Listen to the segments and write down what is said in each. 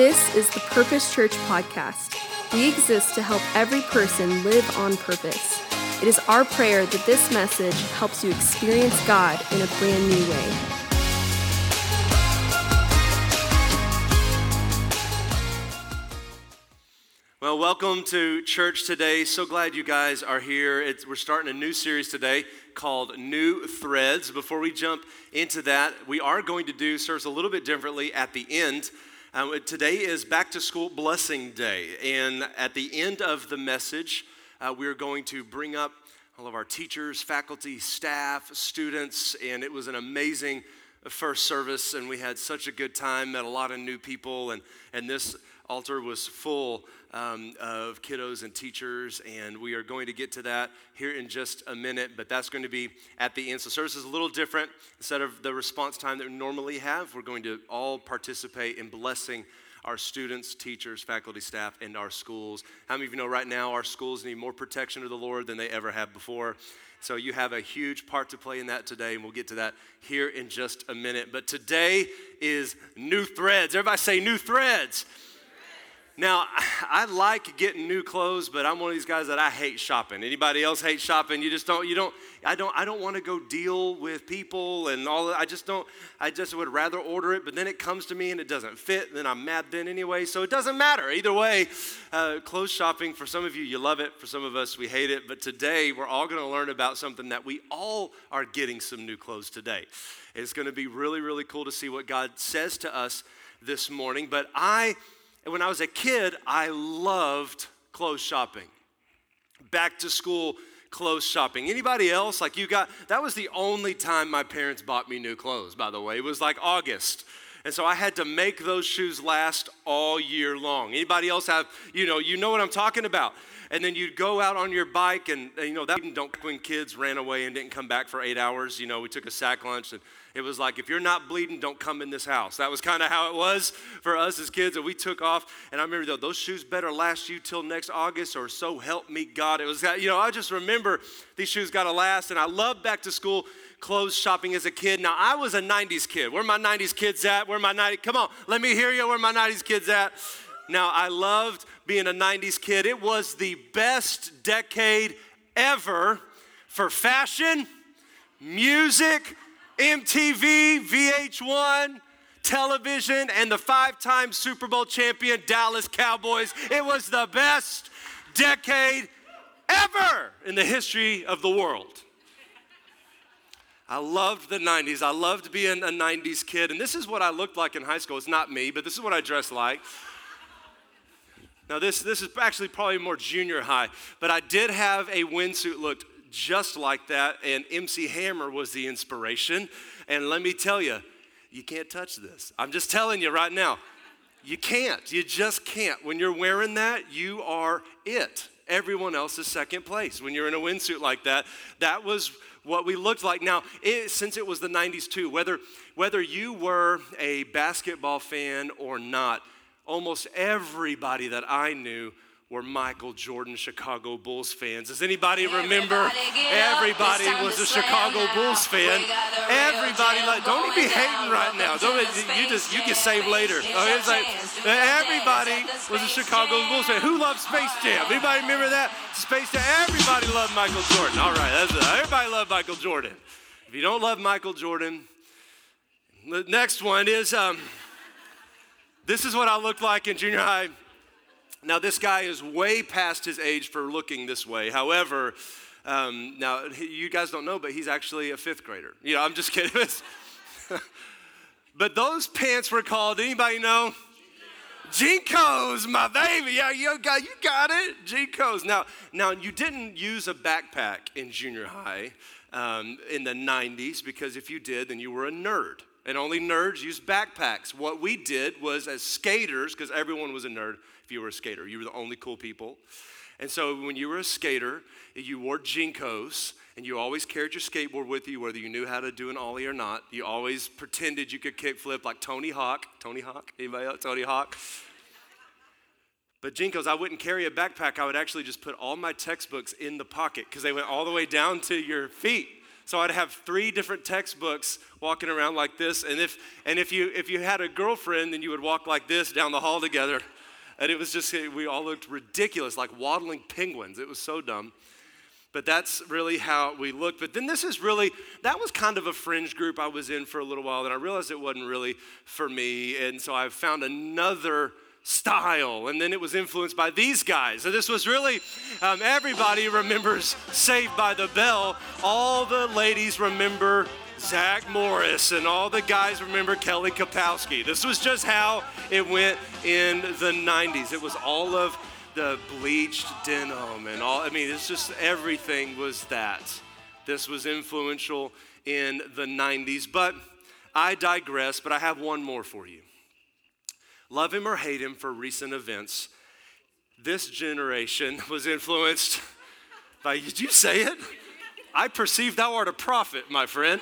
This is the Purpose Church podcast. We exist to help every person live on purpose. It is our prayer that this message helps you experience God in a brand new way. Well, welcome to church today. So glad you guys are here. It's, we're starting a new series today called New Threads. Before we jump into that, we are going to do service a little bit differently at the end. Um, today is Back to School Blessing Day, and at the end of the message, uh, we're going to bring up all of our teachers, faculty, staff, students, and it was an amazing first service, and we had such a good time, met a lot of new people, and, and this altar was full um, of kiddos and teachers, and we are going to get to that here in just a minute, but that's going to be at the end. So, service is a little different. Instead of the response time that we normally have, we're going to all participate in blessing our students, teachers, faculty, staff, and our schools. How many of you know right now our schools need more protection of the Lord than they ever have before? So you have a huge part to play in that today, and we'll get to that here in just a minute. But today is new threads. Everybody say new threads. Now, I like getting new clothes, but I'm one of these guys that I hate shopping. Anybody else hate shopping? You just don't, you don't, I don't, I don't want to go deal with people and all that. I just don't, I just would rather order it, but then it comes to me and it doesn't fit, then I'm mad then anyway, so it doesn't matter. Either way, uh, clothes shopping, for some of you, you love it. For some of us, we hate it. But today, we're all going to learn about something that we all are getting some new clothes today. It's going to be really, really cool to see what God says to us this morning. But I, and when I was a kid, I loved clothes shopping. Back to school clothes shopping. Anybody else? Like you got, that was the only time my parents bought me new clothes, by the way. It was like August. And so I had to make those shoes last all year long. Anybody else have, you know, you know what I'm talking about. And then you'd go out on your bike and, you know, that don't when kids ran away and didn't come back for eight hours. You know, we took a sack lunch and it was like, if you're not bleeding, don't come in this house. That was kind of how it was for us as kids. And we took off. And I remember, though, those shoes better last you till next August, or so help me God. It was, that, you know, I just remember these shoes got to last. And I love back to school clothes shopping as a kid. Now, I was a 90s kid. Where my 90s kids at? Where my 90s, come on, let me hear you. Where my 90s kids at? Now, I loved being a 90s kid. It was the best decade ever for fashion, music, MTV, VH1, television, and the five time Super Bowl champion Dallas Cowboys. It was the best decade ever in the history of the world. I loved the 90s. I loved being a 90s kid. And this is what I looked like in high school. It's not me, but this is what I dressed like. Now, this, this is actually probably more junior high, but I did have a windsuit looked just like that, and MC Hammer was the inspiration. And let me tell you, you can't touch this. I'm just telling you right now. You can't. You just can't. When you're wearing that, you are it. Everyone else is second place. When you're in a windsuit like that, that was what we looked like. Now, it, since it was the 90s too, whether, whether you were a basketball fan or not, almost everybody that I knew were Michael Jordan Chicago Bulls fans. Does anybody remember? Everybody, was a Chicago Bulls fan. Everybody, like, don't you be hating right now. Don't you just you can save later. Okay, it's like everybody was a Chicago Bulls fan. Who loved Space Jam? Anybody remember that? Space Jam. Everybody loved Michael Jordan. All right, that's it. Everybody loved Michael Jordan. If you don't love Michael Jordan, the next one is um, this is what I looked like in junior high. Now, this guy is way past his age for looking this way. However, um, now you guys don't know, but he's actually a fifth grader. You know, I'm just kidding. but those pants were called, anybody know? JNCOs, my baby. Yeah, you got, you got it. JNCOs. Now, now, you didn't use a backpack in junior high um, in the 90s because if you did, then you were a nerd. And only nerds use backpacks. What we did was, as skaters, because everyone was a nerd, you were a skater. You were the only cool people. And so when you were a skater, you wore JNCOs and you always carried your skateboard with you, whether you knew how to do an ollie or not. You always pretended you could kickflip like Tony Hawk. Tony Hawk? Anybody else? Tony Hawk? But JNCOs, I wouldn't carry a backpack. I would actually just put all my textbooks in the pocket because they went all the way down to your feet. So I'd have three different textbooks walking around like this, and if and if you if you had a girlfriend, then you would walk like this down the hall together, and it was just we all looked ridiculous, like waddling penguins. It was so dumb. But that's really how we looked. But then this is really, that was kind of a fringe group I was in for a little while, and I realized it wasn't really for me. And so I found another style. And then it was influenced by these guys. So this was really, um, everybody remembers Saved by the Bell. All the ladies remember Zach Morris, and all the guys remember Kelly Kapowski. This was just how it went in the 90s. It was all of the bleached denim and all. I mean, it's just everything was that. This was influential in the 90s. But I digress, but I have one more for you. Love him or hate him for recent events, this generation was influenced by, did you say it? I perceive thou art a prophet, my friend.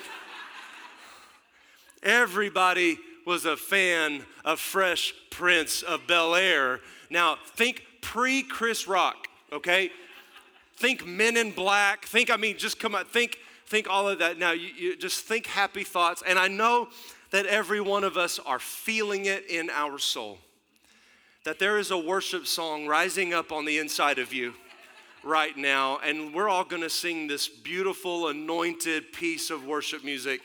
Everybody was a fan of Fresh Prince of Bel Air. Now, think pre Chris Rock, okay? Think Men in Black. Think, I mean, just come on, think, think all of that. Now, you, you just think happy thoughts. And I know that every one of us are feeling it in our soul. That there is a worship song rising up on the inside of you right now, and we're all gonna sing this beautiful, anointed piece of worship music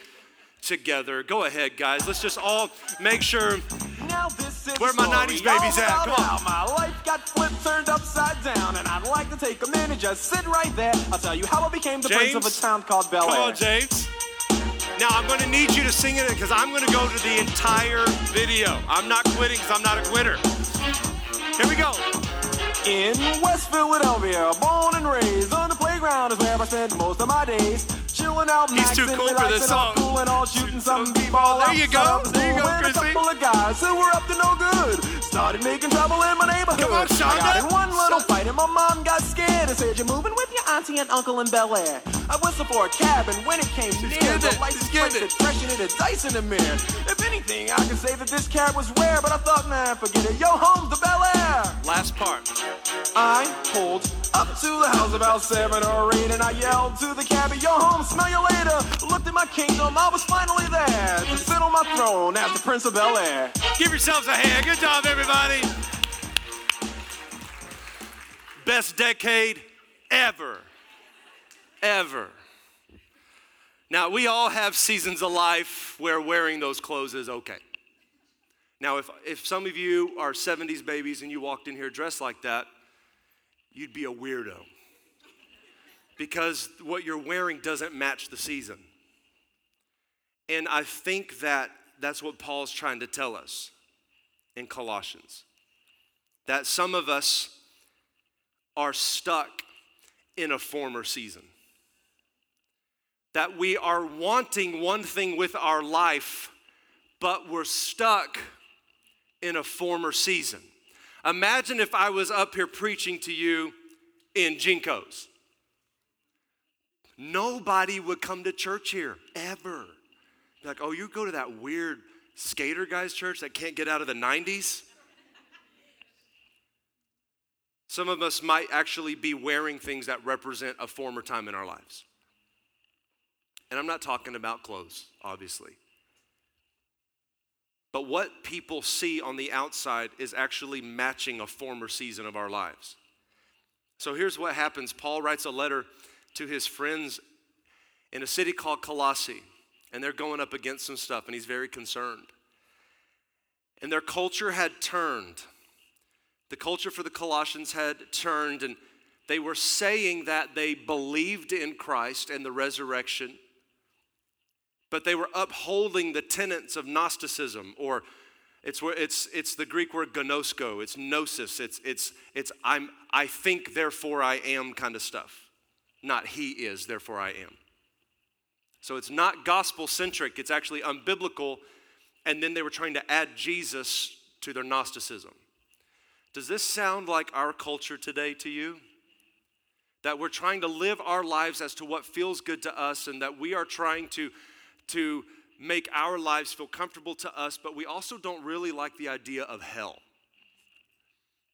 together. Go ahead, guys. Let's just all make sure. Where my 90s babies at? Come on. My life got flipped, turned upside down, and I'd like to take a minute, just sit right there. I'll tell you how I became the James? prince of a town called Bel Air. Come on, James. Now I'm going to need you to sing it because I'm going to go to the entire video. I'm not quitting because I'm not a quitter. Here we go. In West Philadelphia, born and raised on the playground is where I spend most of my days. Chilling out, He's too cool for this song. Cool and all shooting some some b-ball. b-ball. There you go. There you go, a Chrissy. couple of guys who were up to no good started making trouble in my neighborhood. Come on, Shonda. I got in one little fight and my mom got scared and said, "You're moving with your auntie and uncle in Bel Air." I whistled for a cab and when it came near, the license She's plate and it dice in the mirror. If anything, I could say that this cab was rare, but I thought, man, forget it. Yo, home's the Bel Air. Last part. I pulled up to the house about seven or eight, and I yelled to the cabbie, "Yo, home, smell you later." Looked at my kingdom, I was finally there to sit on my throne as the Prince of Bel Air. Give yourselves a hand. Good job, everybody. Best decade ever. Ever. Now, we all have seasons of life where wearing those clothes is okay. Now, if, if some of you are 70s babies and you walked in here dressed like that, you'd be a weirdo. Because what you're wearing doesn't match the season. And I think that that's what Paul's trying to tell us in Colossians. That some of us are stuck in a former season. That we are wanting one thing with our life, but we're stuck in a former season. Imagine if I was up here preaching to you in JNCOs. Nobody would come to church here, ever. Be like, oh, you go to that weird skater guy's church that can't get out of the 90s? Some of us might actually be wearing things that represent a former time in our lives. And I'm not talking about clothes, obviously. But what people see on the outside is actually matching a former season of our lives. So here's what happens Paul writes a letter to his friends in a city called Colossae, and they're going up against some stuff, and he's very concerned. And their culture had turned. The culture for the Colossians had turned, and they were saying that they believed in Christ and the resurrection, but they were upholding the tenets of Gnosticism, or it's, it's, it's the Greek word gnosko, it's gnosis, it's, it's, it's I'm, I think, therefore I am kind of stuff. Not he is, therefore I am. So it's not gospel centric, it's actually unbiblical. And then they were trying to add Jesus to their Gnosticism. Does this sound like our culture today to you? That we're trying to live our lives as to what feels good to us, and that we are trying to, to make our lives feel comfortable to us, but we also don't really like the idea of hell.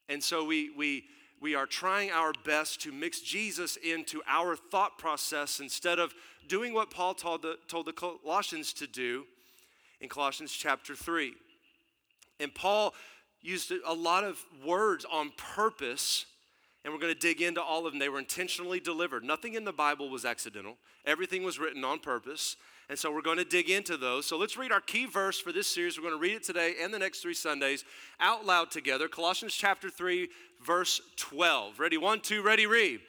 And so we, we, we are trying our best to mix Jesus into our thought process instead of doing what Paul told the, told the Colossians to do in Colossians chapter 3. And Paul used a lot of words on purpose, and we're going to dig into all of them. They were intentionally delivered. Nothing in the Bible was accidental, everything was written on purpose. And so we're going to dig into those. So let's read our key verse for this series. We're going to read it today and the next three Sundays out loud together. Colossians chapter 3, verse 12. Ready? One, two, ready, read.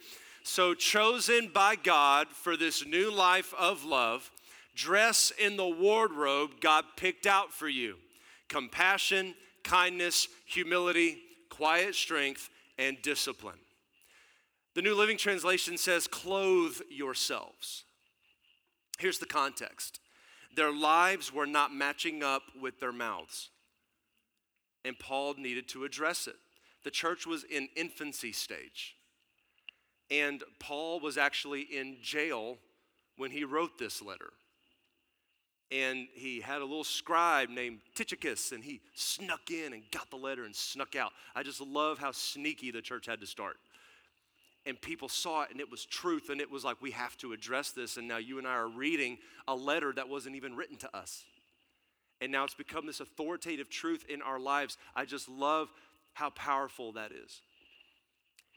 So, chosen by God for this new life of love, dress in the wardrobe God picked out for you compassion, kindness, humility, quiet strength, and discipline. The New Living Translation says, clothe yourselves. Here's the context their lives were not matching up with their mouths, and Paul needed to address it. The church was in infancy stage, and Paul was actually in jail when he wrote this letter. And he had a little scribe named Tychicus, and he snuck in and got the letter and snuck out. I just love how sneaky the church had to start and people saw it and it was truth and it was like we have to address this. And now you and i are reading a letter that wasn't even written to us. And now it's become this authoritative truth in our lives. I just love how powerful that is.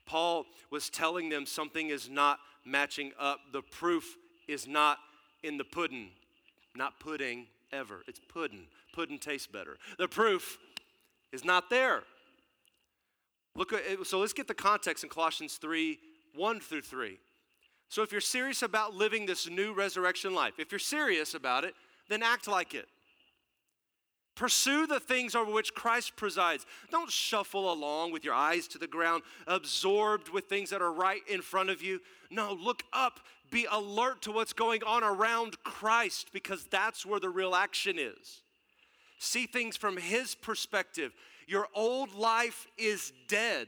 Paul was telling them something is not matching up. The proof is not in the pudding. Not pudding ever. It's pudding. Pudding tastes better. The proof is not there Look at, so let's get the context in Colossians 3 1 through 3. So if you're serious about living this new resurrection life, if you're serious about it, then act like it. Pursue the things over which Christ presides. Don't shuffle along with your eyes to the ground, absorbed with things that are right in front of you. No, look up. Be alert to what's going on around Christ because that's where the real action is. See things from His perspective. Your old life is dead.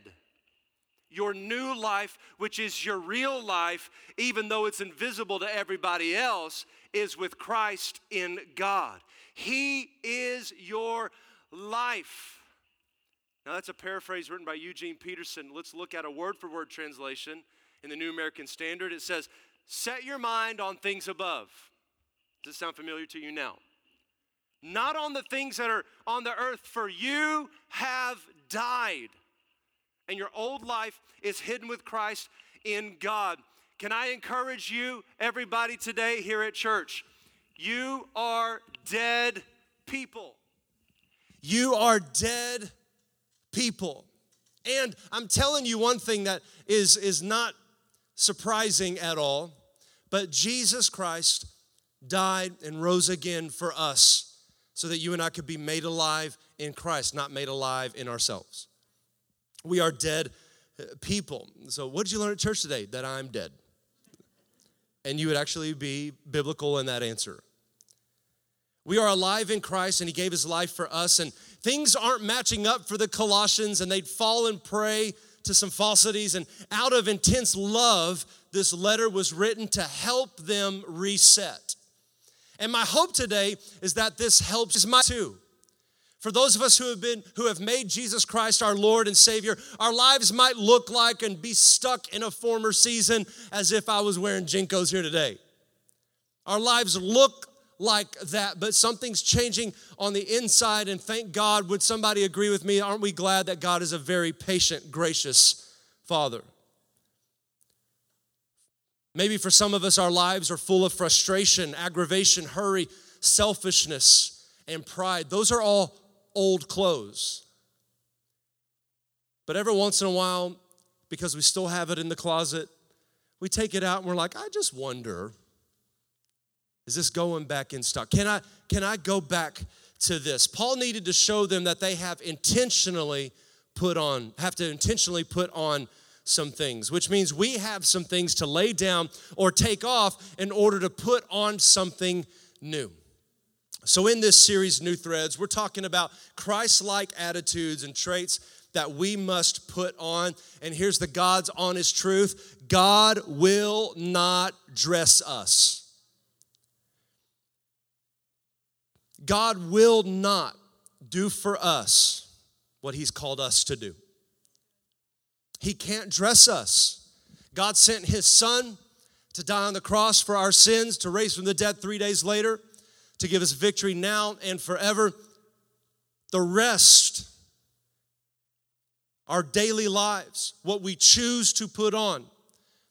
Your new life, which is your real life, even though it's invisible to everybody else, is with Christ in God. He is your life. Now, that's a paraphrase written by Eugene Peterson. Let's look at a word for word translation in the New American Standard. It says, Set your mind on things above. Does this sound familiar to you now? Not on the things that are on the earth, for you have died. And your old life is hidden with Christ in God. Can I encourage you, everybody, today here at church? You are dead people. You are dead people. And I'm telling you one thing that is, is not surprising at all, but Jesus Christ died and rose again for us so that you and I could be made alive in Christ, not made alive in ourselves. We are dead uh, people. So, what did you learn at church today? That I'm dead. And you would actually be biblical in that answer. We are alive in Christ, and He gave His life for us. And things aren't matching up for the Colossians, and they'd fall and prey to some falsities. And out of intense love, this letter was written to help them reset. And my hope today is that this helps my too. For those of us who have been who have made Jesus Christ our Lord and Savior, our lives might look like and be stuck in a former season as if I was wearing JNCOs here today. Our lives look like that, but something's changing on the inside, and thank God. Would somebody agree with me? Aren't we glad that God is a very patient, gracious Father? Maybe for some of us, our lives are full of frustration, aggravation, hurry, selfishness, and pride. Those are all old clothes. But every once in a while, because we still have it in the closet, we take it out and we're like, I just wonder, is this going back in stock? Can I, can I go back to this? Paul needed to show them that they have intentionally put on, have to intentionally put on some things, which means we have some things to lay down or take off in order to put on something new. So, in this series, New Threads, we're talking about Christ like attitudes and traits that we must put on. And here's the God's honest truth God will not dress us. God will not do for us what He's called us to do. He can't dress us. God sent His Son to die on the cross for our sins, to raise from the dead three days later, to give us victory now and forever. The rest, our daily lives, what we choose to put on,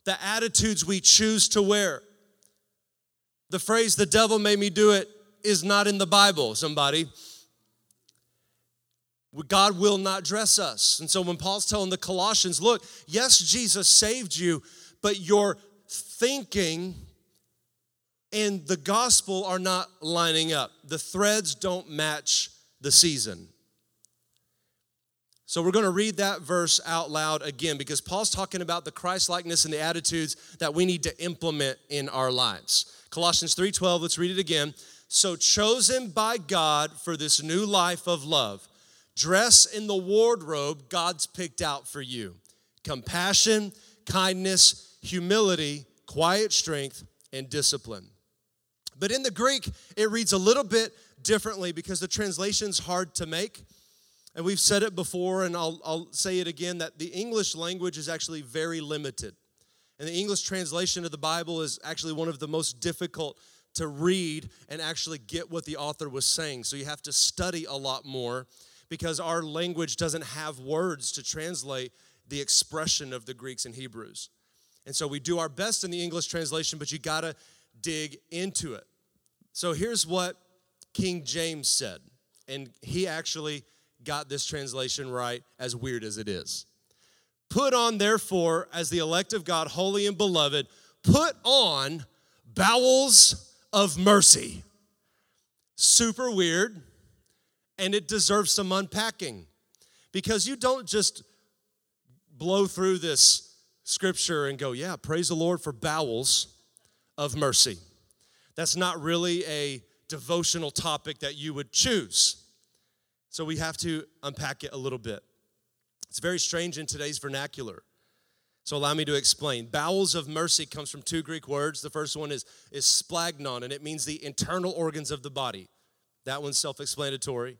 the attitudes we choose to wear. The phrase, the devil made me do it, is not in the Bible, somebody. God will not dress us. And so when Paul's telling the Colossians, look, yes, Jesus saved you, but your thinking and the gospel are not lining up. The threads don't match the season. So we're going to read that verse out loud again because Paul's talking about the Christ likeness and the attitudes that we need to implement in our lives. Colossians 3:12, let's read it again. So chosen by God for this new life of love Dress in the wardrobe God's picked out for you compassion, kindness, humility, quiet strength, and discipline. But in the Greek, it reads a little bit differently because the translation's hard to make. And we've said it before, and I'll, I'll say it again that the English language is actually very limited. And the English translation of the Bible is actually one of the most difficult to read and actually get what the author was saying. So you have to study a lot more because our language doesn't have words to translate the expression of the Greeks and Hebrews. And so we do our best in the English translation, but you got to dig into it. So here's what King James said, and he actually got this translation right, as weird as it is. Put on, therefore, as the elect of God, holy and beloved, put on bowels of mercy. Super weird and it deserves some unpacking because you don't just blow through this scripture and go, yeah, praise the Lord for bowels of mercy. That's not really a devotional topic that you would choose. So we have to unpack it a little bit. It's very strange in today's vernacular. So allow me to explain. Bowels of mercy comes from two Greek words. The first one is, is splagnon, and it means the internal organs of the body. That one's self explanatory.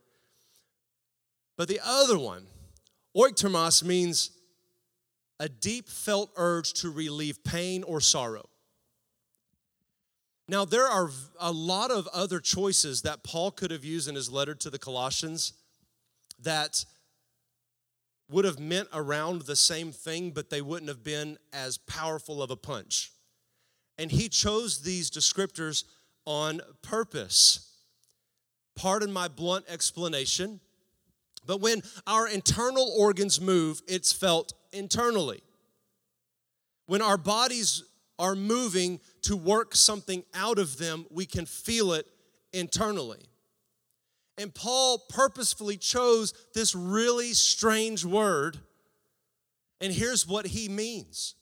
But the other one, oiktermos, means a deep felt urge to relieve pain or sorrow. Now, there are a lot of other choices that Paul could have used in his letter to the Colossians that would have meant around the same thing, but they wouldn't have been as powerful of a punch. And he chose these descriptors on purpose. Pardon my blunt explanation, but when our internal organs move, it's felt internally. When our bodies are moving to work something out of them, we can feel it internally. And Paul purposefully chose this really strange word. And here's what he means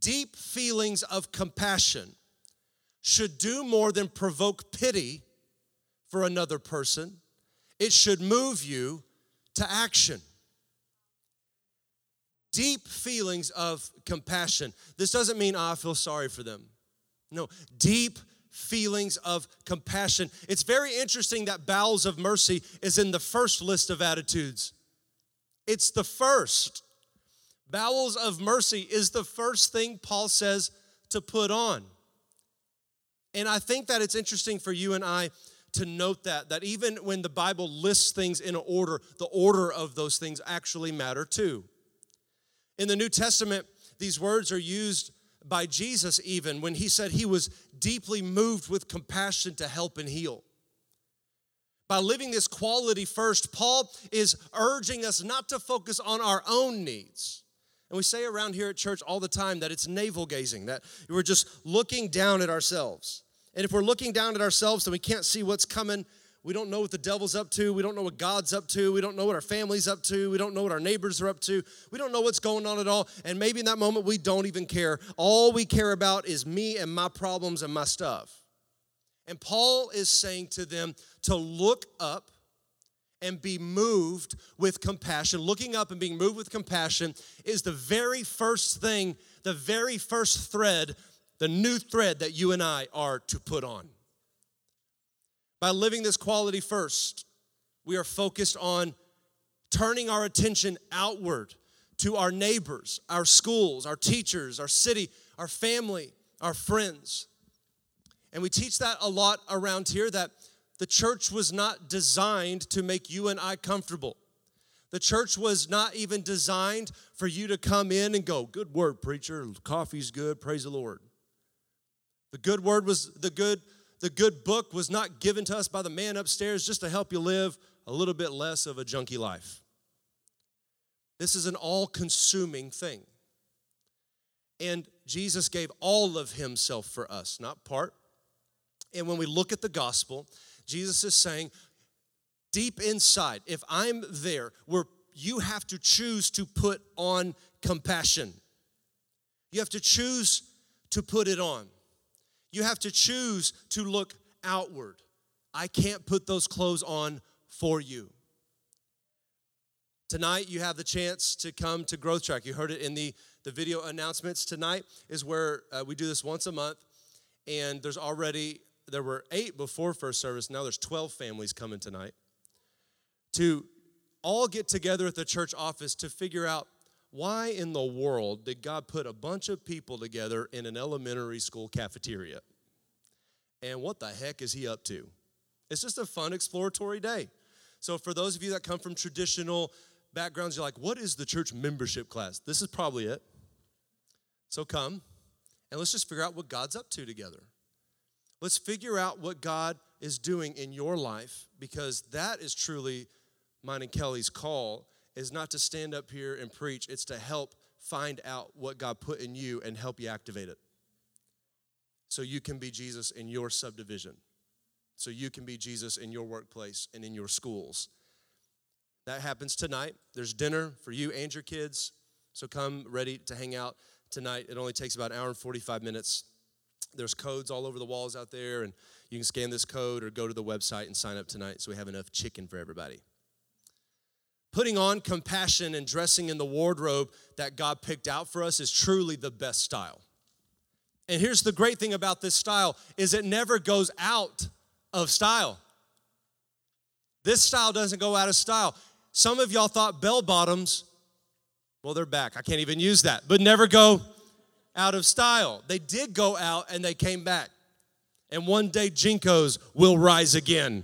deep feelings of compassion should do more than provoke pity for another person, it should move you to action. Deep feelings of compassion. This doesn't mean, oh, I feel sorry for them. No, deep feelings of compassion. It's very interesting that bowels of mercy is in the first list of attitudes. It's the first. Bowels of mercy is the first thing Paul says to put on. And I think that it's interesting for you and I to note that, that even when the Bible lists things in order, the order of those things actually matter too. In the New Testament, these words are used by Jesus even when he said he was deeply moved with compassion to help and heal. By living this quality first, Paul is urging us not to focus on our own needs. And we say around here at church all the time that it's navel gazing, that we're just looking down at ourselves. And if we're looking down at ourselves and we can't see what's coming, we don't know what the devil's up to. We don't know what God's up to. We don't know what our family's up to. We don't know what our neighbors are up to. We don't know what's going on at all. And maybe in that moment, we don't even care. All we care about is me and my problems and my stuff. And Paul is saying to them to look up and be moved with compassion. Looking up and being moved with compassion is the very first thing, the very first thread the new thread that you and I are to put on. By living this quality first, we are focused on turning our attention outward to our neighbors, our schools, our teachers, our city, our family, our friends. And we teach that a lot around here that the church was not designed to make you and I comfortable. The church was not even designed for you to come in and go, Good word, preacher. Coffee's good. Praise the Lord. The good word was the good, the good book was not given to us by the man upstairs just to help you live a little bit less of a junky life. This is an all consuming thing. And Jesus gave all of himself for us, not part. And when we look at the gospel, Jesus is saying, deep inside, if I'm there, where you have to choose to put on compassion, you have to choose to put it on. You have to choose to look outward. I can't put those clothes on for you. Tonight, you have the chance to come to Growth Track. You heard it in the, the video announcements. Tonight is where uh, we do this once a month, and there's already, there were eight before first service. Now there's 12 families coming tonight to all get together at the church office to figure out why in the world did God put a bunch of people together in an elementary school cafeteria? And what the heck is he up to? It's just a fun exploratory day. So, for those of you that come from traditional backgrounds, you're like, what is the church membership class? This is probably it. So come and let's just figure out what God's up to together. Let's figure out what God is doing in your life because that is truly mine and Kelly's call is not to stand up here and preach, it's to help find out what God put in you and help you activate it. So you can be Jesus in your subdivision. So you can be Jesus in your workplace and in your schools that happens tonight. There's dinner for you and your kids. So come ready to hang out tonight. It only takes about an hour and 45 minutes. There's codes all over the walls out there, and you can scan this code or go to the website and sign up tonight so we have enough chicken for everybody. Putting on compassion and dressing in the wardrobe that God picked out for us is truly the best style. And here's the great thing about this style is it never goes out of style. This style doesn't go out of style. Some of y'all thought bell bottoms, well, they're back. I can't even use that, but never go out of style. They did go out and they came back. And one day, JNCOs will rise again.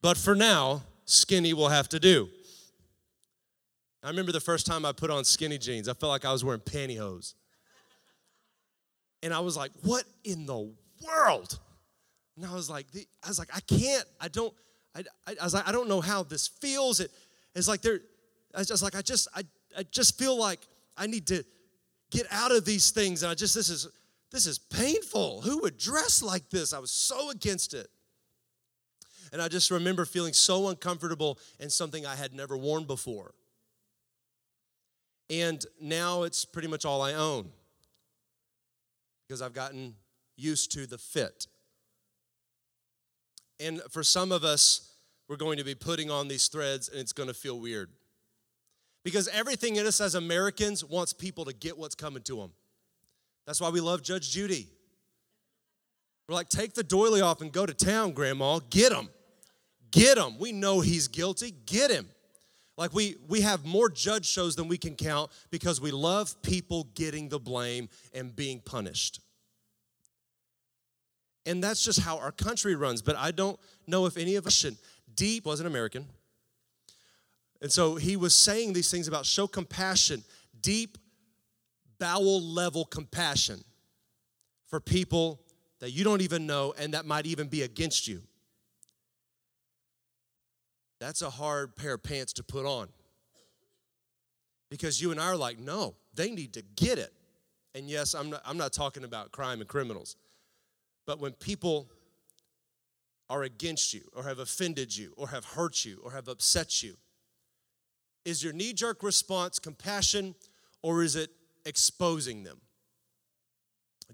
But for now, skinny will have to do. I remember the first time I put on skinny jeans, I felt like I was wearing pantyhose. And I was like, what in the world? And I was like, I was like, I can't, I don't, I, I, I was like, I don't know how this feels. It, it's like there, I was just like, I just, I, I just feel like I need to get out of these things. And I just, this is, this is painful. Who would dress like this? I was so against it. And I just remember feeling so uncomfortable in something I had never worn before. And now it's pretty much all I own because I've gotten used to the fit. And for some of us, we're going to be putting on these threads and it's going to feel weird. Because everything in us as Americans wants people to get what's coming to them. That's why we love Judge Judy. We're like, take the doily off and go to town, Grandma. Get him. Get him. We know he's guilty. Get him. Like we we have more judge shows than we can count because we love people getting the blame and being punished. And that's just how our country runs. But I don't know if any of us should. Deep was an American. And so he was saying these things about show compassion, deep, bowel level compassion for people that you don't even know and that might even be against you. That's a hard pair of pants to put on. Because you and I are like, no, they need to get it. And yes, I'm not, I'm not talking about crime and criminals. But when people are against you or have offended you or have hurt you or have upset you, is your knee jerk response compassion or is it exposing them?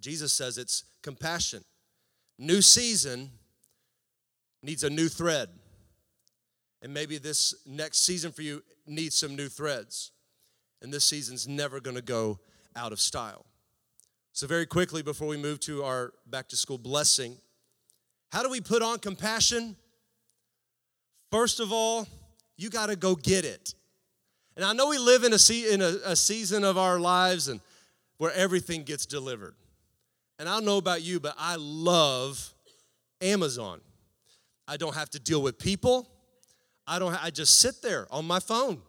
Jesus says it's compassion. New season needs a new thread. And maybe this next season for you needs some new threads. And this season's never gonna go out of style. So, very quickly, before we move to our back to school blessing, how do we put on compassion? First of all, you got to go get it. And I know we live in a, se- in a, a season of our lives and where everything gets delivered. And I don't know about you, but I love Amazon. I don't have to deal with people. I don't I just sit there on my phone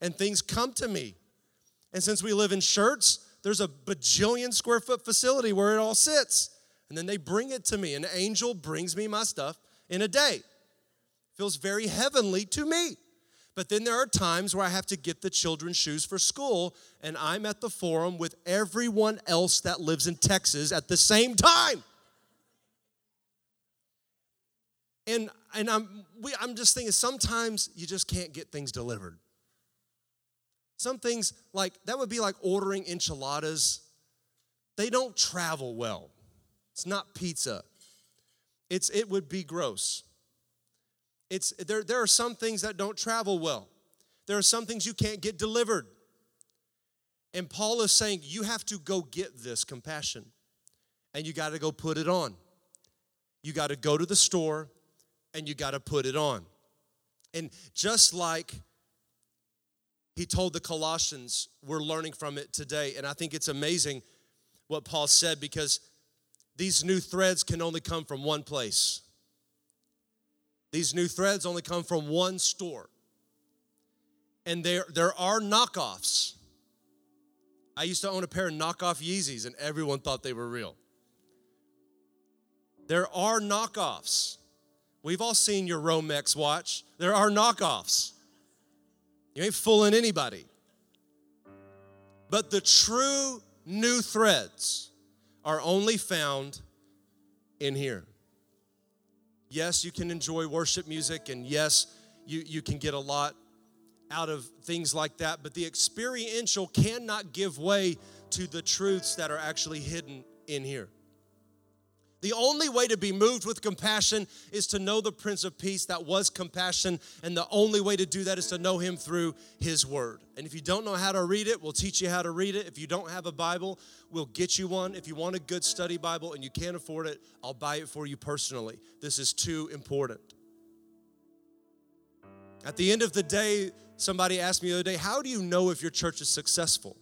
and things come to me. And since we live in shirts, there's a bajillion square foot facility where it all sits. And then they bring it to me. An angel brings me my stuff in a day. Feels very heavenly to me. But then there are times where I have to get the children's shoes for school, and I'm at the forum with everyone else that lives in Texas at the same time. And, and I'm, we, I'm just thinking sometimes you just can't get things delivered. Some things, like, that would be like ordering enchiladas. They don't travel well. It's not pizza. It's, it would be gross. It's, there, there are some things that don't travel well. There are some things you can't get delivered. And Paul is saying you have to go get this compassion and you got to go put it on. You got to go to the store and you got to put it on. And just like he told the Colossians, we're learning from it today. And I think it's amazing what Paul said because these new threads can only come from one place. These new threads only come from one store. And there, there are knockoffs. I used to own a pair of knockoff Yeezys, and everyone thought they were real. There are knockoffs. We've all seen your Romex watch. There are knockoffs. You ain't fooling anybody. But the true new threads are only found in here. Yes, you can enjoy worship music, and yes, you, you can get a lot out of things like that, but the experiential cannot give way to the truths that are actually hidden in here. The only way to be moved with compassion is to know the Prince of Peace that was compassion, and the only way to do that is to know him through his word. And if you don't know how to read it, we'll teach you how to read it. If you don't have a Bible, we'll get you one. If you want a good study Bible and you can't afford it, I'll buy it for you personally. This is too important. At the end of the day, somebody asked me the other day, How do you know if your church is successful?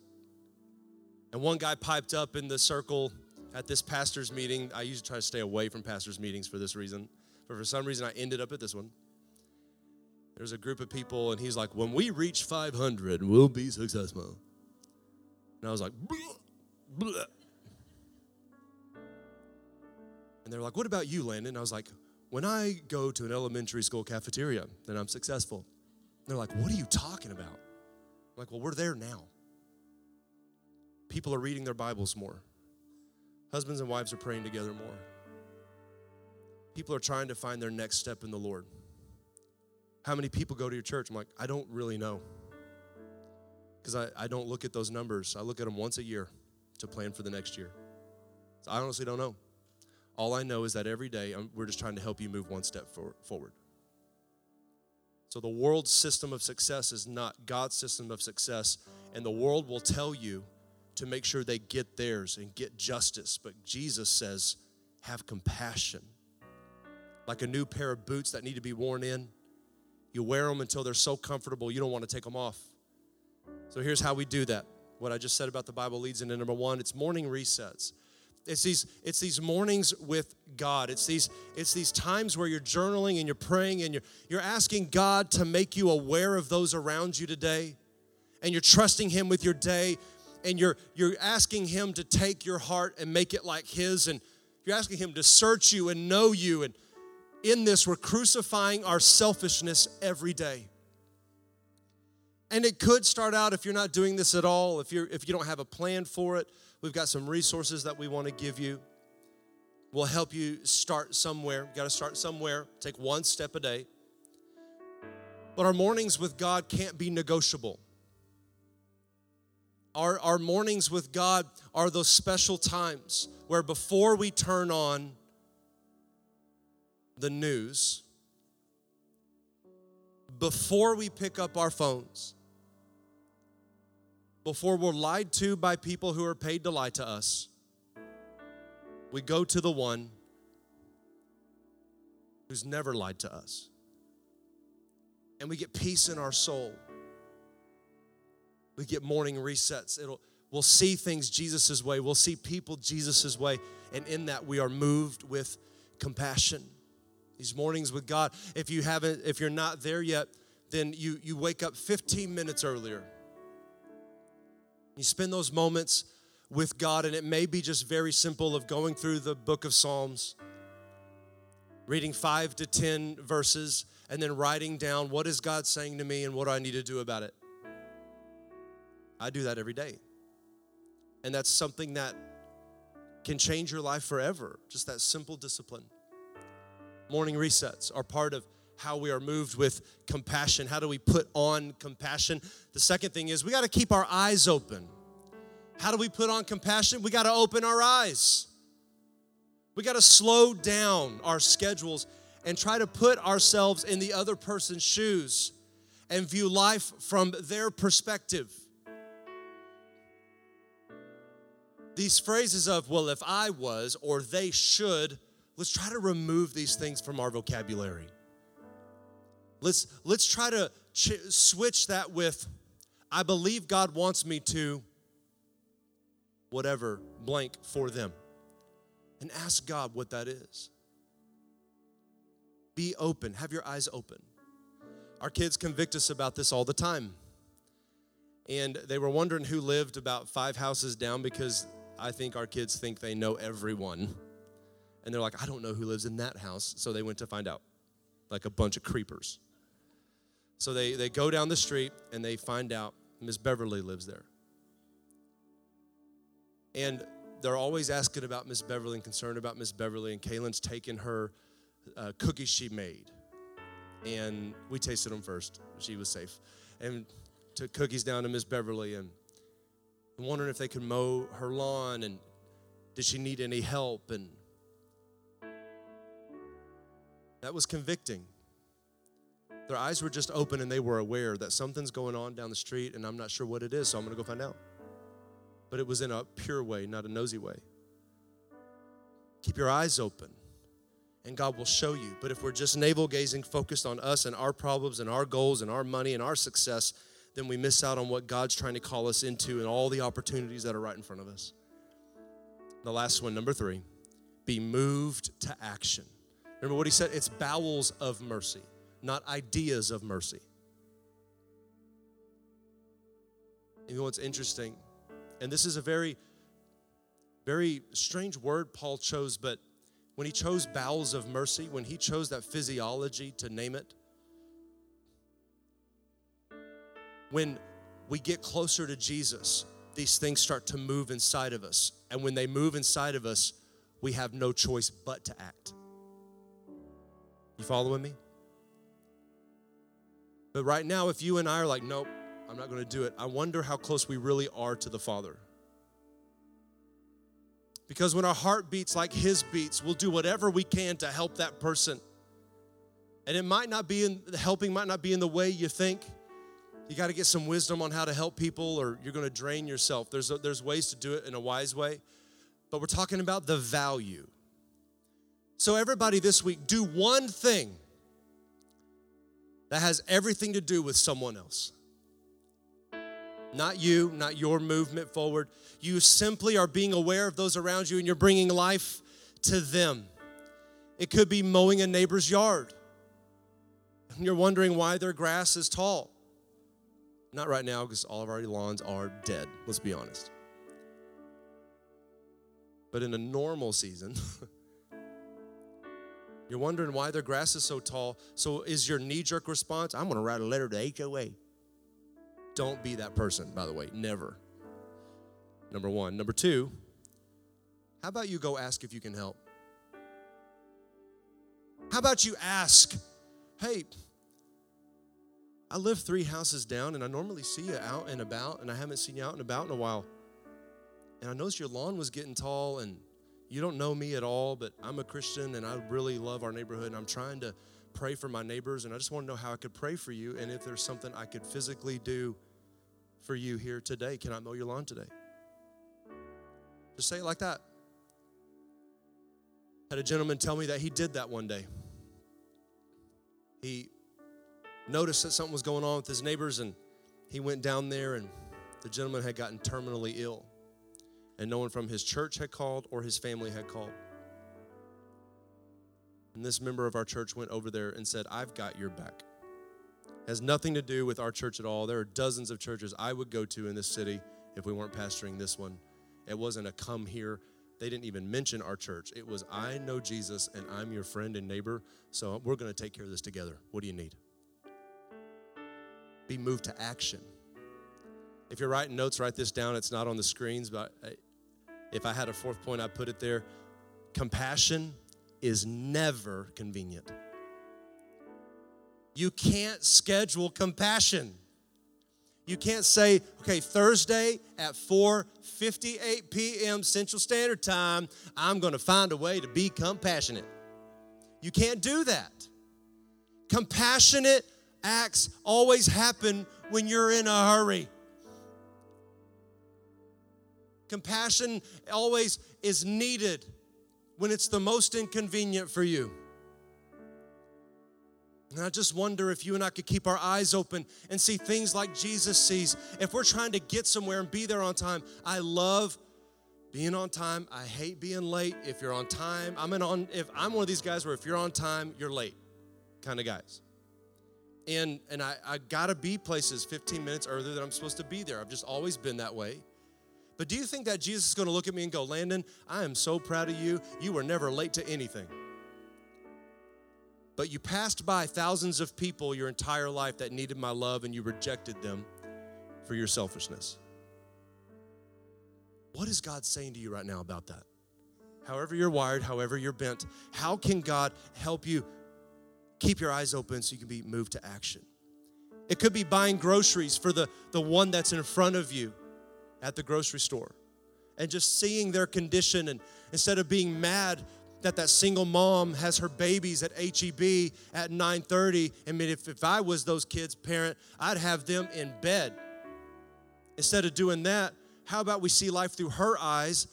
And one guy piped up in the circle at this pastor's meeting. I usually try to stay away from pastor's meetings for this reason, but for some reason I ended up at this one. There's a group of people, and he's like, When we reach 500, we'll be successful. And I was like, bleh, bleh. And they're like, What about you, Landon? And I was like, When I go to an elementary school cafeteria, then I'm successful. And they're like, What are you talking about? I'm like, Well, we're there now. People are reading their Bibles more. Husbands and wives are praying together more. People are trying to find their next step in the Lord. How many people go to your church? I'm like, I don't really know. Because I, I don't look at those numbers. I look at them once a year to plan for the next year. So I honestly don't know. All I know is that every day I'm, we're just trying to help you move one step for, forward. So the world's system of success is not God's system of success, and the world will tell you to make sure they get theirs and get justice. But Jesus says, have compassion. Like a new pair of boots that need to be worn in, you wear them until they're so comfortable you don't want to take them off. So here's how we do that. What I just said about the Bible leads into number one it's morning resets. It's these, it's these mornings with God. It's these, it's these times where you're journaling and you're praying and you're, you're asking God to make you aware of those around you today. And you're trusting Him with your day and you're you're asking him to take your heart and make it like his and you're asking him to search you and know you and in this we're crucifying our selfishness every day. And it could start out if you're not doing this at all if you're if you don't have a plan for it we've got some resources that we want to give you. We'll help you start somewhere You got to start somewhere take one step a day. But our mornings with god can't be negotiable our, our mornings with God are those special times where before we turn on the news, before we pick up our phones, before we're lied to by people who are paid to lie to us, we go to the one who's never lied to us. And we get peace in our soul. We get morning resets. It'll we'll see things Jesus' way. We'll see people Jesus' way. And in that we are moved with compassion. These mornings with God. If you haven't, if you're not there yet, then you you wake up 15 minutes earlier. You spend those moments with God, and it may be just very simple of going through the book of Psalms, reading five to 10 verses, and then writing down what is God saying to me and what do I need to do about it. I do that every day. And that's something that can change your life forever, just that simple discipline. Morning resets are part of how we are moved with compassion. How do we put on compassion? The second thing is we got to keep our eyes open. How do we put on compassion? We got to open our eyes. We got to slow down our schedules and try to put ourselves in the other person's shoes and view life from their perspective. These phrases of, well, if I was, or they should, let's try to remove these things from our vocabulary. Let's, let's try to ch- switch that with, I believe God wants me to, whatever, blank for them. And ask God what that is. Be open, have your eyes open. Our kids convict us about this all the time. And they were wondering who lived about five houses down because I think our kids think they know everyone. And they're like, I don't know who lives in that house. So they went to find out, like a bunch of creepers. So they, they go down the street and they find out Miss Beverly lives there. And they're always asking about Miss Beverly and concerned about Miss Beverly. And Kaylin's taken her uh, cookies she made. And we tasted them first. She was safe. And took cookies down to Miss Beverly and wondering if they could mow her lawn and did she need any help? And that was convicting. Their eyes were just open and they were aware that something's going on down the street and I'm not sure what it is, so I'm gonna go find out. But it was in a pure way, not a nosy way. Keep your eyes open and God will show you. But if we're just navel gazing, focused on us and our problems and our goals and our money and our success, then we miss out on what God's trying to call us into and all the opportunities that are right in front of us. The last one, number three, be moved to action. Remember what he said? It's bowels of mercy not ideas of mercy. You know what's interesting? And this is a very, very strange word Paul chose, but when he chose bowels of mercy, when he chose that physiology to name it, when we get closer to Jesus, these things start to move inside of us. And when they move inside of us, we have no choice but to act. You following me? But right now, if you and I are like, nope, I'm not going to do it, I wonder how close we really are to the Father. Because when our heart beats like His beats, we'll do whatever we can to help that person. And it might not be in the helping, might not be in the way you think. You got to get some wisdom on how to help people, or you're going to drain yourself. There's, a, there's ways to do it in a wise way, but we're talking about the value. So, everybody this week, do one thing that has everything to do with someone else. Not you, not your movement forward. You simply are being aware of those around you and you're bringing life to them. It could be mowing a neighbor's yard. And you're wondering why their grass is tall. Not right now, because all of our lawns are dead, let's be honest. But in a normal season, You're wondering why their grass is so tall. So is your knee jerk response, I'm going to write a letter to HOA? Don't be that person, by the way. Never. Number one. Number two, how about you go ask if you can help? How about you ask, hey, I live three houses down and I normally see you out and about and I haven't seen you out and about in a while. And I noticed your lawn was getting tall and you don't know me at all, but I'm a Christian and I really love our neighborhood and I'm trying to pray for my neighbors and I just want to know how I could pray for you and if there's something I could physically do for you here today. Can I mow your lawn today? Just say it like that. Had a gentleman tell me that he did that one day. He noticed that something was going on with his neighbors and he went down there and The gentleman had gotten terminally ill, and no one from his church had called or his family had called. And this member of our church went over there and said, I've got your back. has nothing to do with our church at all. There are dozens of churches I would go to in this city if we weren't pastoring this one. It wasn't a come here. They didn't even mention our church. It was, I know Jesus and I'm your friend and neighbor, so we're going to take care of this together. What do you need? Be moved to action. If you're writing notes, write this down. It's not on the screens, but if I had a fourth point, I'd put it there. Compassion is never convenient. You can't schedule compassion. You can't say, okay, Thursday at 4:58 p.m. Central Standard Time, I'm going to find a way to be compassionate. You can't do that. Compassionate acts always happen when you're in a hurry. Compassion always is needed when it's the most inconvenient for you. And I just wonder if you and I could keep our eyes open and see things like Jesus sees. If we're trying to get somewhere and be there on time, I love being on time. I hate being late. If you're on time, I'm an on if I'm one of these guys where if you're on time, you're late kind of guys. And and I, I gotta be places 15 minutes earlier than I'm supposed to be there. I've just always been that way. But do you think that Jesus is to look at me and go, Landon, I am so proud of you. You were never late to anything. But you passed by thousands of people your entire life that needed my love and you rejected them for your selfishness. What is God saying to you right now about that? However, you're wired, however, you're bent, how can God help you keep your eyes open so you can be moved to action? It could be buying groceries for the, the one that's in front of you at the grocery store and just seeing their condition and instead of being mad that that single mom has her babies at HEB at 9:30 I mean if, if I was those kids parent I'd have them in bed instead of doing that how about we see life through her eyes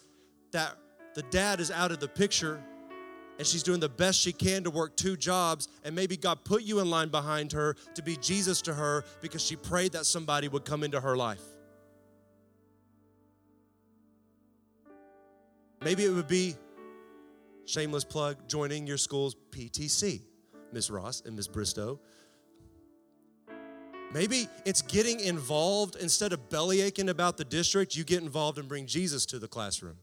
that the dad is out of the picture and she's doing the best she can to work two jobs and maybe God put you in line behind her to be Jesus to her because she prayed that somebody would come into her life Maybe it would be shameless plug joining your school's PTC, Miss Ross and Miss Bristow. Maybe it's getting involved instead of belly aching about the district, you get involved and bring Jesus to the classroom.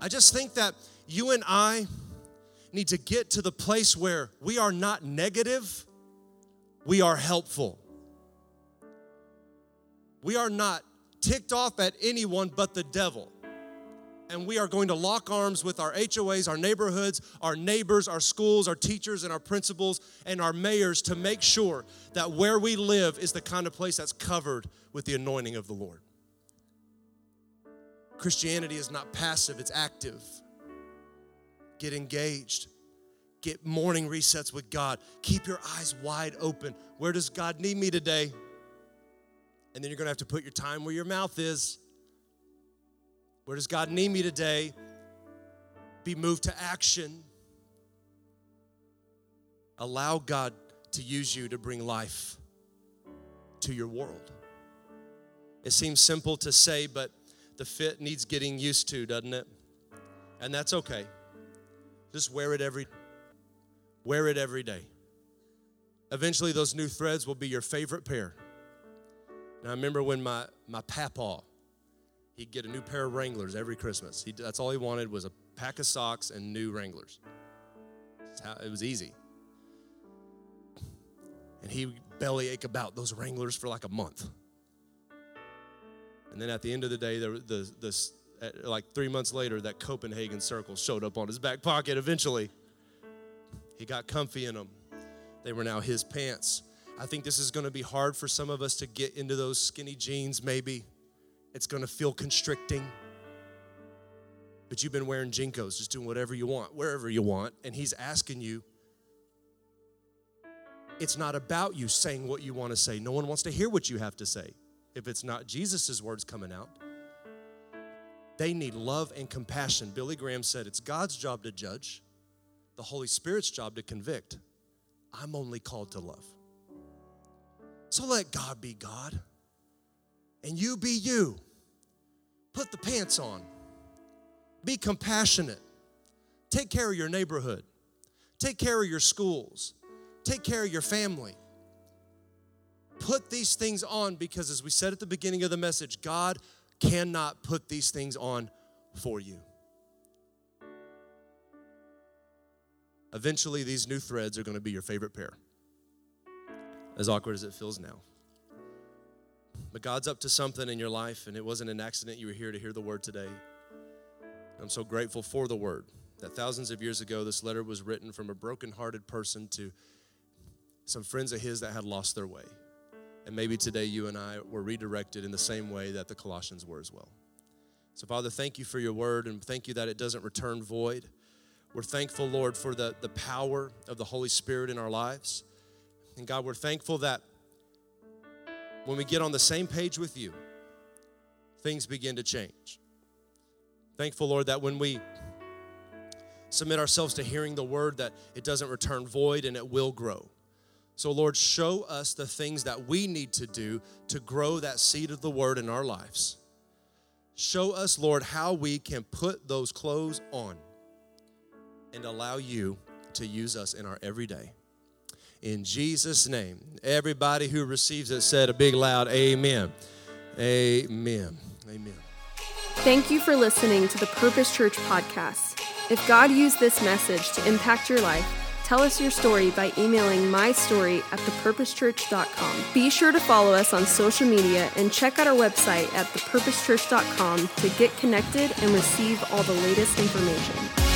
I just think that you and I need to get to the place where we are not negative, we are helpful. We are not ticked off at anyone but the devil. And we are going to lock arms with our HOAs, our neighborhoods, our neighbors, our schools, our teachers, and our principals, and our mayors to make sure that where we live is the kind of place that's covered with the anointing of the Lord. Christianity is not passive, it's active. Get engaged. Get morning resets with God. Keep your eyes wide open. Where does God need me today? And then you're going to have to put your time where your mouth is. Where does God need me today? Be moved to action. Allow God to use you to bring life to your world. It seems simple to say, but the fit needs getting used to, doesn't it? And that's okay. Just wear it every wear it every day. Eventually those new threads will be your favorite pair. And I remember when my, my papa, he'd get a new pair of Wranglers every Christmas. He, that's all he wanted was a pack of socks and new Wranglers. How, it was easy. And he belly ache about those Wranglers for like a month. And then at the end of the day, the, the, the, like three months later, that Copenhagen circle showed up on his back pocket eventually. He got comfy in them. They were now his pants. I think this is going to be hard for some of us to get into those skinny jeans, maybe. It's going to feel constricting. But you've been wearing JNCOs, just doing whatever you want, wherever you want. And He's asking you, it's not about you saying what you want to say. No one wants to hear what you have to say if it's not Jesus' words coming out. They need love and compassion. Billy Graham said it's God's job to judge, the Holy Spirit's job to convict. I'm only called to love. So let God be God and you be you. Put the pants on. Be compassionate. Take care of your neighborhood. Take care of your schools. Take care of your family. Put these things on because, as we said at the beginning of the message, God cannot put these things on for you. Eventually, these new threads are going to be your favorite pair, as awkward as it feels now. But God's up to something in your life, and it wasn't an accident you were here to hear the word today. I'm so grateful for the word that thousands of years ago, this letter was written from a broken-hearted person to some friends of his that had lost their way. And maybe today you and I were redirected in the same way that the Colossians were as well. So, Father, thank you for your word and thank you that it doesn't return void. We're thankful, Lord, for the, the power of the Holy Spirit in our lives. And God, we're thankful that when we get on the same page with you, things begin to change. Thankful, Lord, that when we submit ourselves to hearing the word, that it doesn't return void and it will grow. So, Lord, show us the things that we need to do to grow that seed of the word in our lives. Show us, Lord, how we can put those clothes on and allow you to use us in our everyday. In Jesus' name, everybody who receives it said a big loud amen. Amen. Amen. Thank you for listening to the Purpose Church podcast. If God used this message to impact your life, tell us your story by emailing my story at thepurposechurch.com. Be sure to follow us on social media and check out our website at thepurposechurch.com to get connected and receive all the latest information.